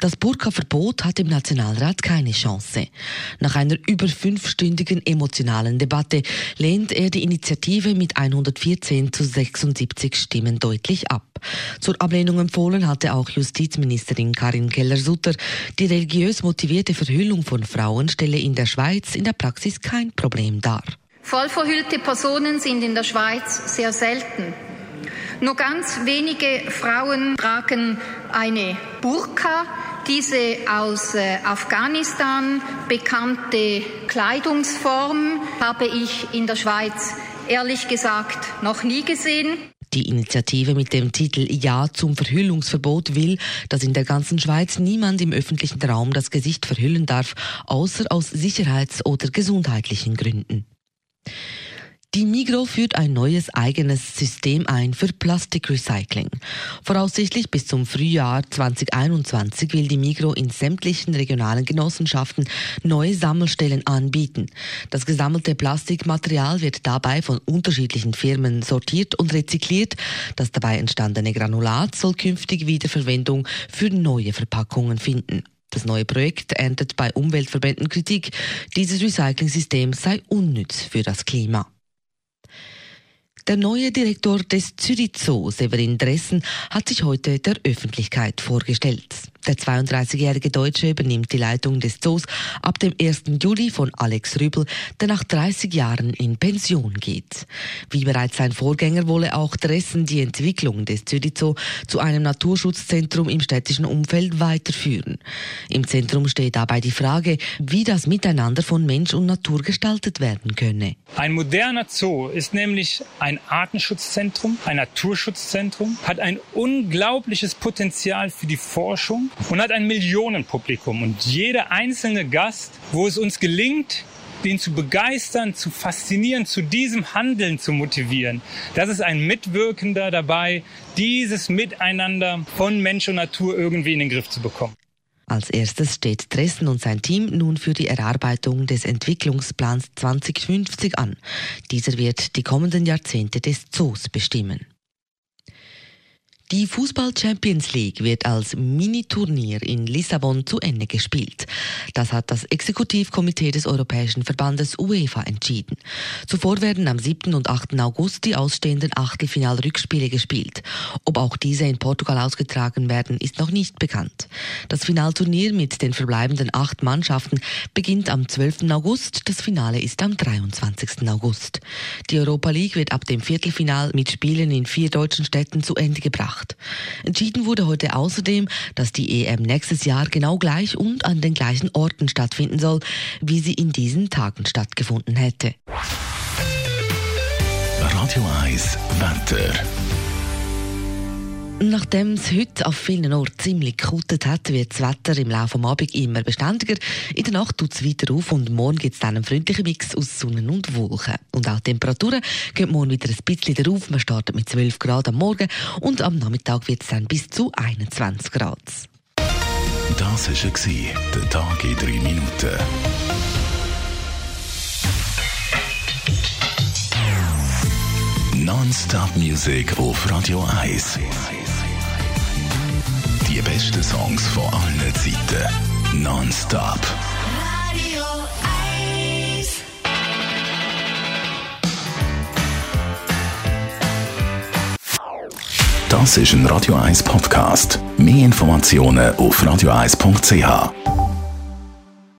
Das Burka-Verbot hat im Nationalrat keine Chance. Nach einer über fünfstündigen emotionalen Debatte lehnt er die Initiative mit 114 zu 76 Stimmen deutlich ab. Zur Ablehnung empfohlen hatte auch Justizministerin Karin Keller-Sutter. Die religiös motivierte Verhüllung von Frauen stelle in der Schweiz in der Praxis kein Problem dar. Vollverhüllte Personen sind in der Schweiz sehr selten. Nur ganz wenige Frauen tragen eine Burka, diese aus äh, Afghanistan bekannte Kleidungsform habe ich in der Schweiz ehrlich gesagt noch nie gesehen. Die Initiative mit dem Titel Ja zum Verhüllungsverbot will, dass in der ganzen Schweiz niemand im öffentlichen Raum das Gesicht verhüllen darf, außer aus sicherheits- oder gesundheitlichen Gründen. Die Migro führt ein neues eigenes System ein für Plastikrecycling. Voraussichtlich bis zum Frühjahr 2021 will die Migro in sämtlichen regionalen Genossenschaften neue Sammelstellen anbieten. Das gesammelte Plastikmaterial wird dabei von unterschiedlichen Firmen sortiert und rezykliert. Das dabei entstandene Granulat soll künftig Wiederverwendung für neue Verpackungen finden. Das neue Projekt erntet bei Umweltverbänden Kritik. Dieses Recycling-System sei unnütz für das Klima. Der neue Direktor des Zürich Zoo, Severin Dressen, hat sich heute der Öffentlichkeit vorgestellt. Der 32-jährige Deutsche übernimmt die Leitung des Zoos ab dem 1. Juli von Alex Rübel, der nach 30 Jahren in Pension geht. Wie bereits sein Vorgänger wolle auch Dressen die Entwicklung des Zürich Zoo zu einem Naturschutzzentrum im städtischen Umfeld weiterführen. Im Zentrum steht dabei die Frage, wie das Miteinander von Mensch und Natur gestaltet werden könne. Ein moderner Zoo ist nämlich ein Artenschutzzentrum, ein Naturschutzzentrum, hat ein unglaubliches Potenzial für die Forschung und hat ein Millionenpublikum. Und jeder einzelne Gast, wo es uns gelingt, den zu begeistern, zu faszinieren, zu diesem Handeln zu motivieren. Das ist ein Mitwirkender dabei, dieses Miteinander von Mensch und Natur irgendwie in den Griff zu bekommen. Als erstes steht Dresden und sein Team nun für die Erarbeitung des Entwicklungsplans 2050 an. Dieser wird die kommenden Jahrzehnte des Zoos bestimmen. Die Fußball Champions League wird als Mini-Turnier in Lissabon zu Ende gespielt. Das hat das Exekutivkomitee des Europäischen Verbandes UEFA entschieden. Zuvor werden am 7. und 8. August die ausstehenden Achtelfinal-Rückspiele gespielt. Ob auch diese in Portugal ausgetragen werden, ist noch nicht bekannt. Das Finalturnier mit den verbleibenden acht Mannschaften beginnt am 12. August. Das Finale ist am 23. August. Die Europa League wird ab dem Viertelfinal mit Spielen in vier deutschen Städten zu Ende gebracht gemacht. Entschieden wurde heute außerdem, dass die EM nächstes Jahr genau gleich und an den gleichen Orten stattfinden soll, wie sie in diesen Tagen stattgefunden hätte. Radio 1 Wetter. Nachdem es heute auf vielen Orten ziemlich gekuttet hat, wird das Wetter im Laufe des Abends immer beständiger. In der Nacht tut es weiter auf und morgen gibt es dann einen freundlichen Mix aus Sonne und Wolken. Und auch die Temperaturen gehen morgen wieder ein bisschen darauf. Man startet mit 12 Grad am Morgen und am Nachmittag wird es dann bis zu 21 Grad. Das war der Tag in drei Minuten. Non-Stop-Musik auf Radio 1. Die besten Songs von allen Zeiten. Non-Stop. Radio 1. Das ist ein Radio 1 Podcast. Mehr Informationen auf radio1.ch.